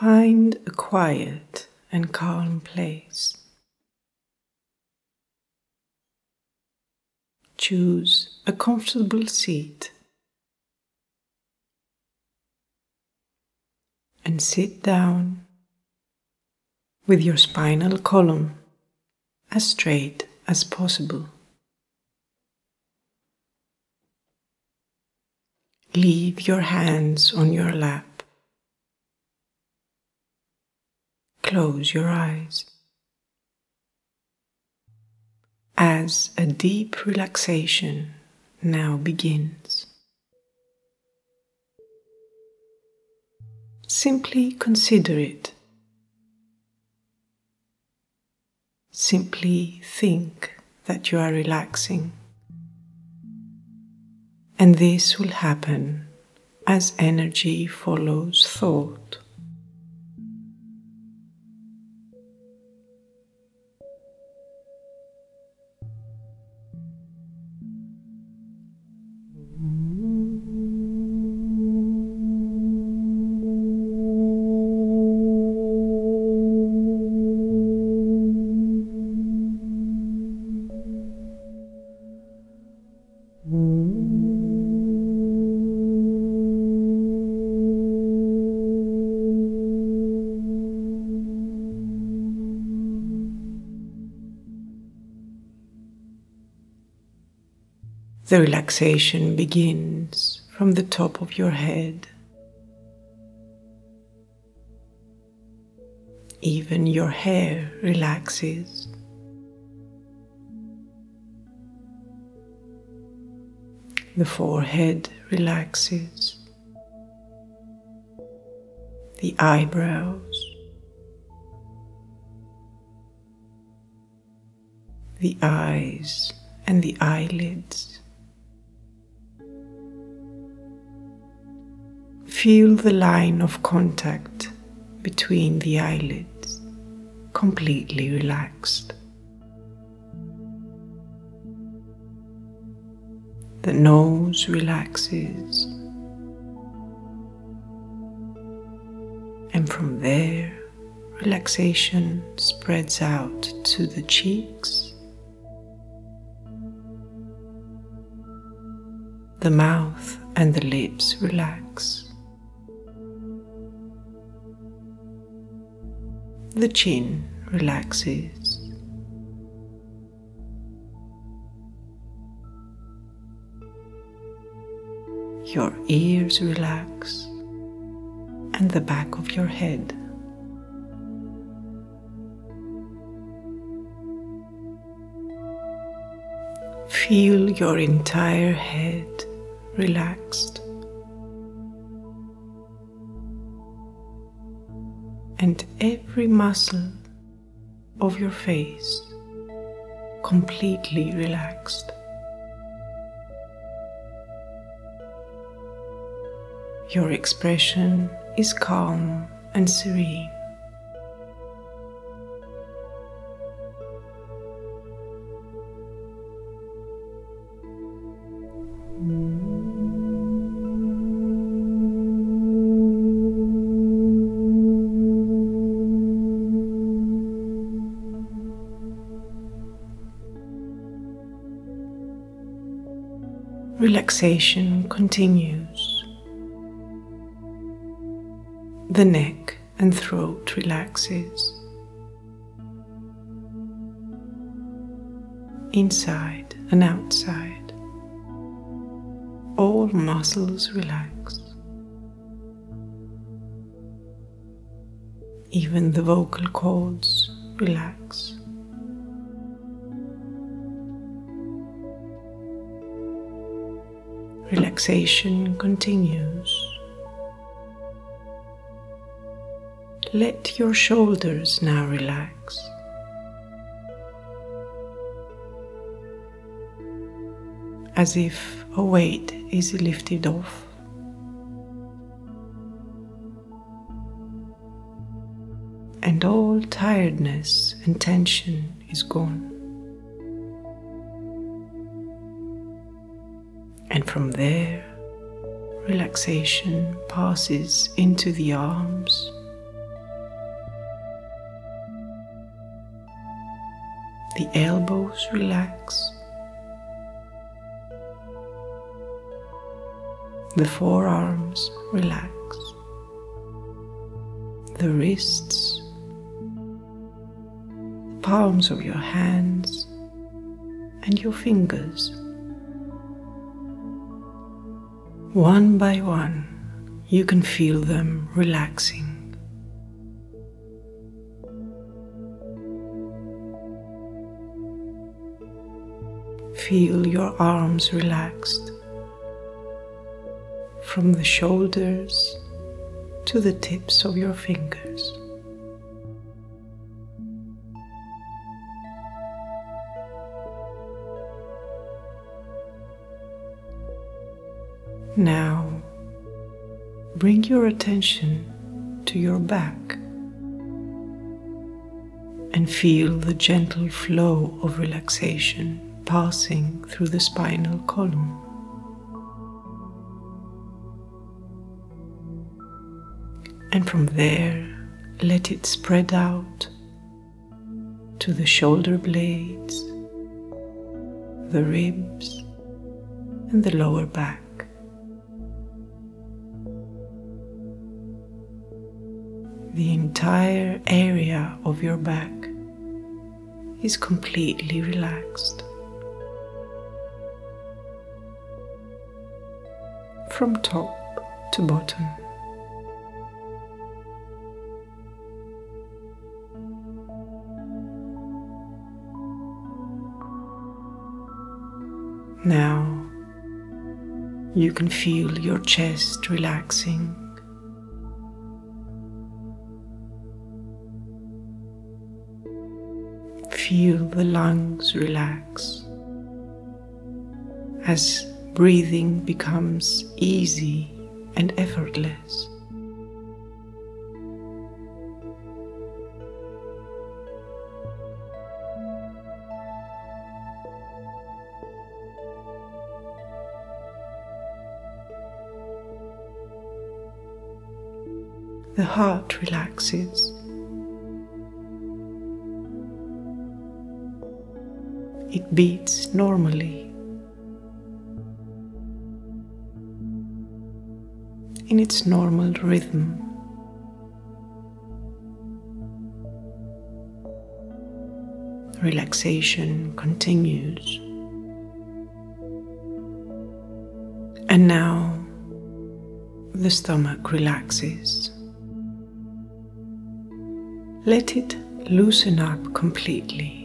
Find a quiet and calm place. Choose a comfortable seat and sit down with your spinal column as straight as possible. Leave your hands on your lap. Close your eyes. As a deep relaxation now begins. Simply consider it. Simply think that you are relaxing. And this will happen as energy follows thought. The relaxation begins from the top of your head. Even your hair relaxes. The forehead relaxes. The eyebrows. The eyes and the eyelids. Feel the line of contact between the eyelids completely relaxed. The nose relaxes, and from there, relaxation spreads out to the cheeks, the mouth, and the lips relax. The chin relaxes. Your ears relax and the back of your head. Feel your entire head relaxed. And every muscle of your face completely relaxed. Your expression is calm and serene. Relaxation continues. The neck and throat relaxes. Inside and outside, all muscles relax. Even the vocal cords relax. Relaxation continues. Let your shoulders now relax. As if a weight is lifted off. And all tiredness and tension is gone. from there, relaxation passes into the arms. The elbows relax. The forearms relax. The wrists, the palms of your hands, and your fingers one by one, you can feel them relaxing. Feel your arms relaxed from the shoulders to the tips of your fingers. Now, bring your attention to your back and feel the gentle flow of relaxation passing through the spinal column. And from there, let it spread out to the shoulder blades, the ribs, and the lower back. The entire area of your back is completely relaxed. From top to bottom. Now you can feel your chest relaxing. Feel the lungs relax as breathing becomes easy and effortless. The heart relaxes. It beats normally. in its normal rhythm. Relaxation continues. And now the stomach relaxes. Let it loosen up completely.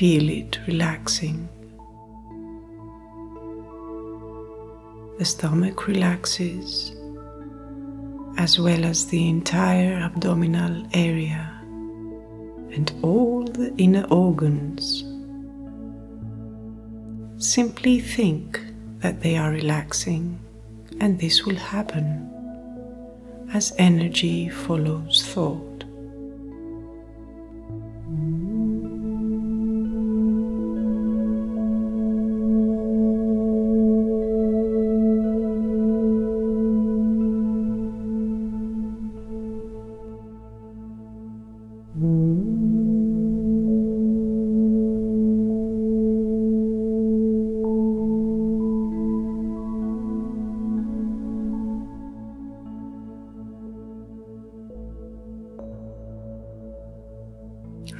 Feel it relaxing. The stomach relaxes as well as the entire abdominal area and all the inner organs. Simply think that they are relaxing, and this will happen as energy follows thought.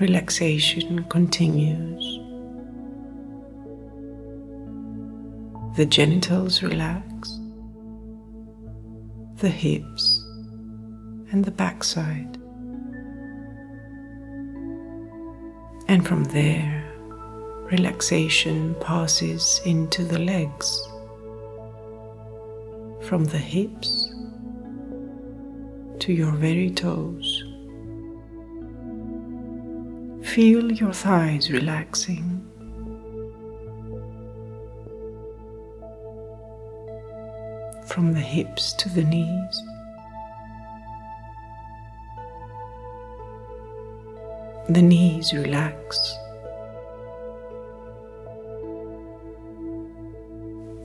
Relaxation continues. The genitals relax, the hips, and the backside. And from there, relaxation passes into the legs, from the hips to your very toes. Feel your thighs relaxing. From the hips to the knees. The knees relax.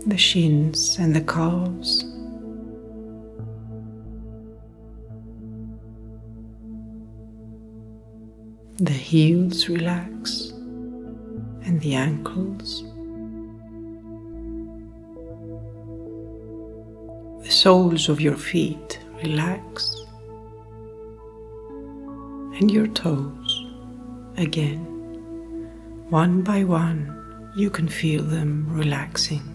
The shins and the calves. The heels relax and the ankles. The soles of your feet relax and your toes again. One by one, you can feel them relaxing.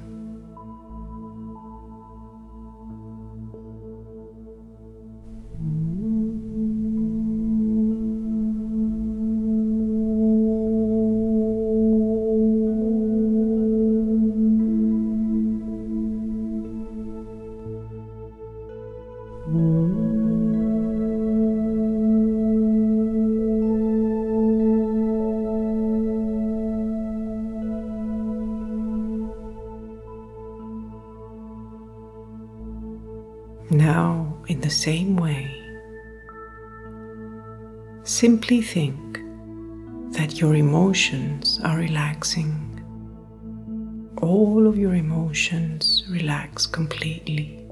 Now, in the same way, simply think that your emotions are relaxing. All of your emotions relax completely.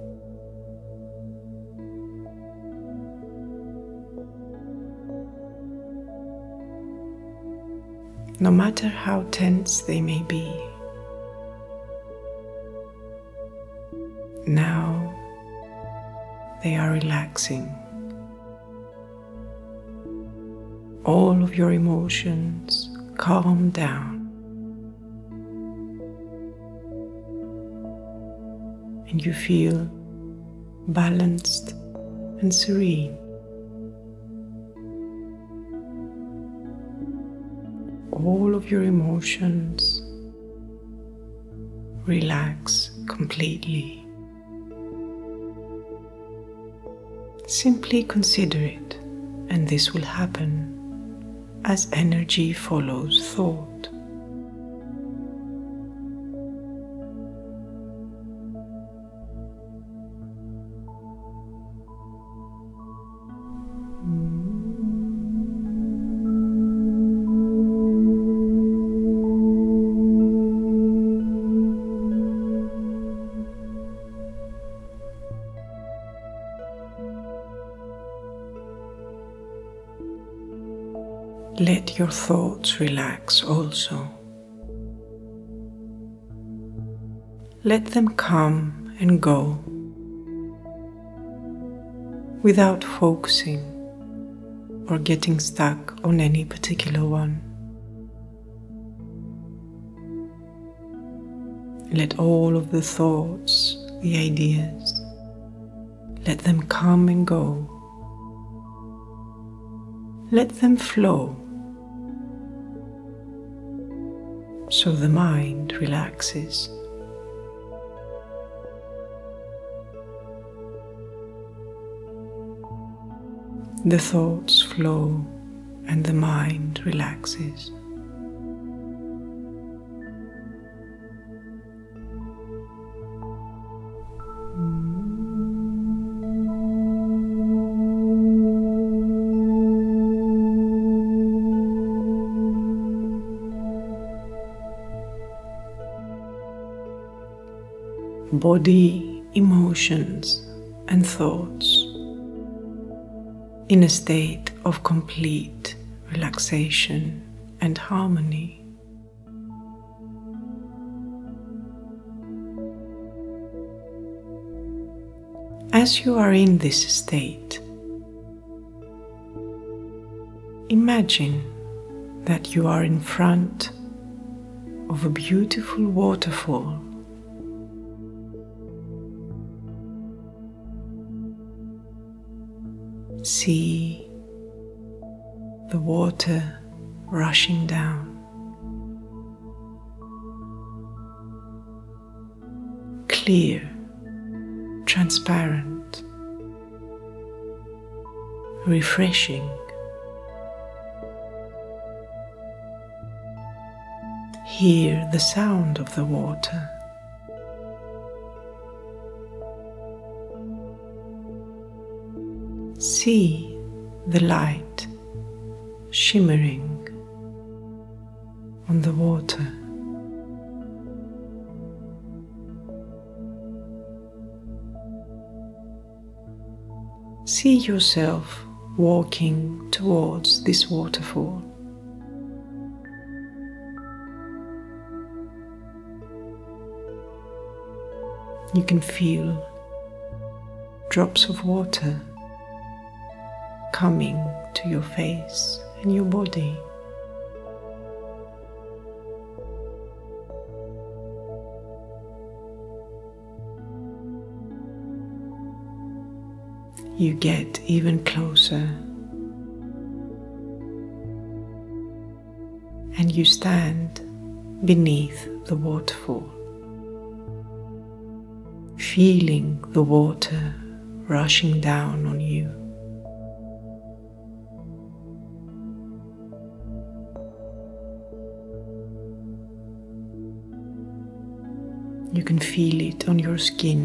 No matter how tense they may be. Relaxing. All of your emotions calm down. And you feel balanced and serene. All of your emotions relax completely. Simply consider it, and this will happen as energy follows thought. Let your thoughts relax also. Let them come and go without focusing or getting stuck on any particular one. Let all of the thoughts, the ideas, let them come and go. Let them flow so the mind relaxes. The thoughts flow and the mind relaxes. Body, emotions, and thoughts in a state of complete relaxation and harmony. As you are in this state, imagine that you are in front of a beautiful waterfall see the water rushing down. Clear, transparent, refreshing. Hear the sound of the water. See the light shimmering on the water. See yourself walking towards this waterfall. You can feel drops of water coming to your face and your body. You get even closer and you stand beneath the waterfall feeling the water rushing down on you. Can feel it on your skin,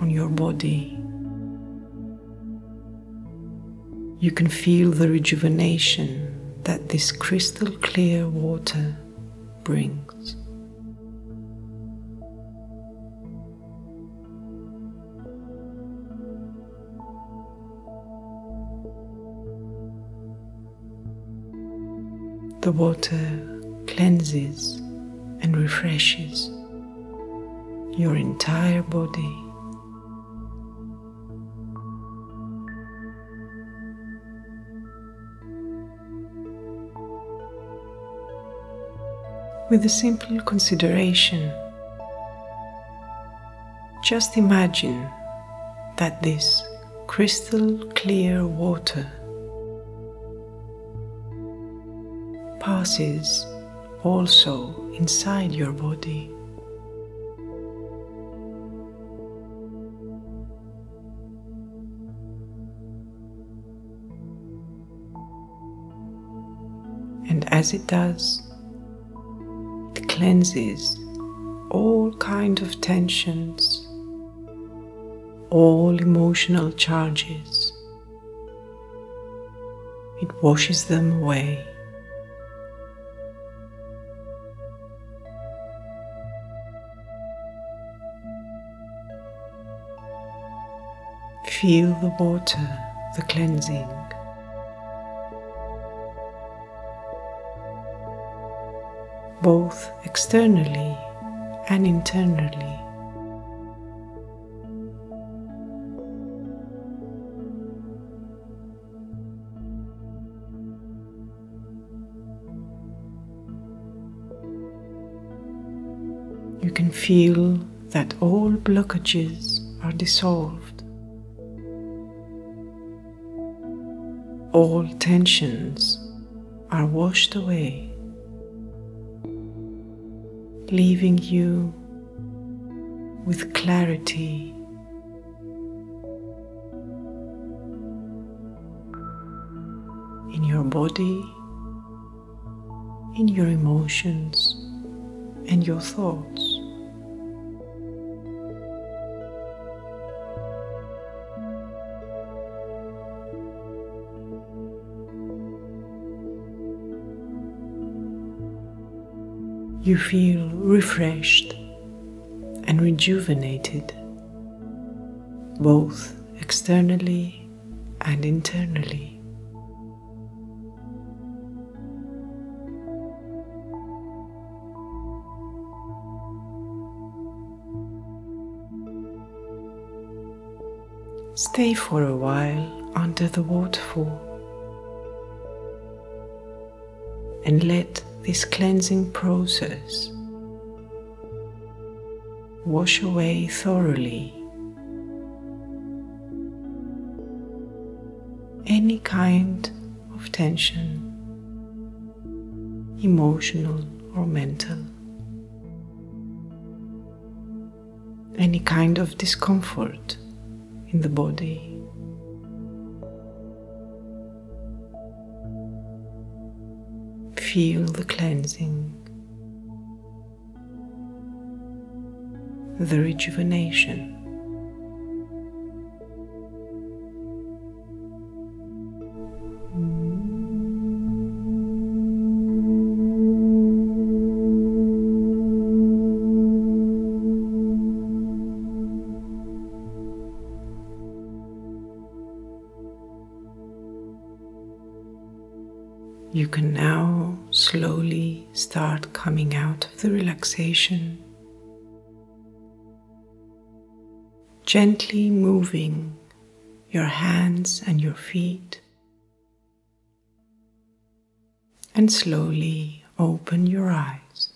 on your body. You can feel the rejuvenation that this crystal clear water brings. The water cleanses and refreshes your entire body. With a simple consideration, just imagine that this crystal clear water passes also inside your body. And as it does, it cleanses all kind of tensions, all emotional charges. It washes them away. Feel the water, the cleansing. Both externally and internally. You can feel that all blockages are dissolved. All tensions are washed away, leaving you with clarity. In your body, in your emotions, and your thoughts. You feel refreshed and rejuvenated, both externally and internally. Stay for a while under the waterfall and let this cleansing process. Wash away thoroughly. Any kind of tension, emotional or mental, any kind of discomfort in the body. feel the cleansing, the rejuvenation. You can now slowly start coming out of the relaxation, gently moving your hands and your feet, and slowly open your eyes.